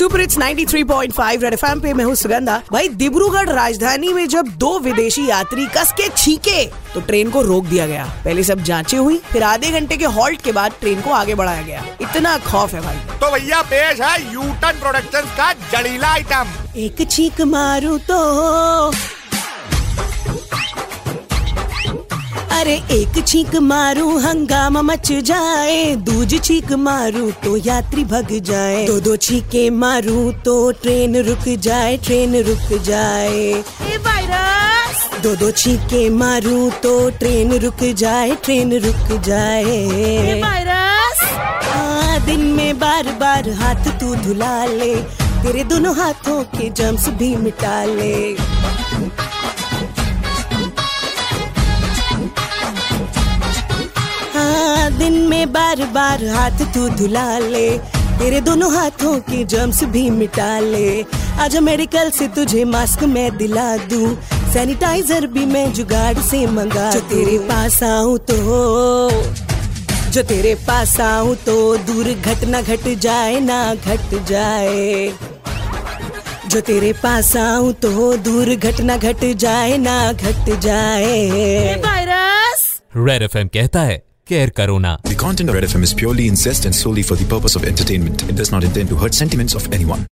Super it's 93.5 red FM पे मैं हूँ सुगंधा। भाई डिब्रूगढ़ राजधानी में जब दो विदेशी यात्री कस के छीके तो ट्रेन को रोक दिया गया। पहले सब जांचे हुई फिर आधे घंटे के हॉल्ट के बाद ट्रेन को आगे बढ़ाया गया। इतना खौफ है भाई। तो भैया पेश है यूटन प्रोडक्शन का जड़ीला आइटम एक छीक मारू तो अरे एक छीक मारू हंगामा मच जाए। दूज छीक मारू तो यात्री भग जाए। दो दो छीके मारू तो ट्रेन रुक जाए ट्रेन रुक जाए। वायरस! दो दो छीके मारू तो ट्रेन रुक जाए ट्रेन रुक जाए। वायरस! हाँ दिन में बार बार हाथ तू धुला ले। तेरे दोनों हाथों के जम्स भी मिटा ले। दिन में बार बार हाथ तू धुला ले। तेरे दोनों हाथों के जम्स भी मिटा ले। आज मेडिकल से तुझे मास्क मैं दिला दूँ। सैनिटाइजर भी मैं जुगाड़ से मंगा जो तेरे पास आऊँ तो जो तेरे पास आऊँ तो दूर घटना घट जाए ना घट जाए। जो तेरे पास आऊँ तो दूर घटना घट जाए ना घट जाए। वायरस रेड एफ़ कहता है Care Corona. The content of Red FM is purely incest and solely for the purpose of entertainment. It does not intend to hurt sentiments of anyone.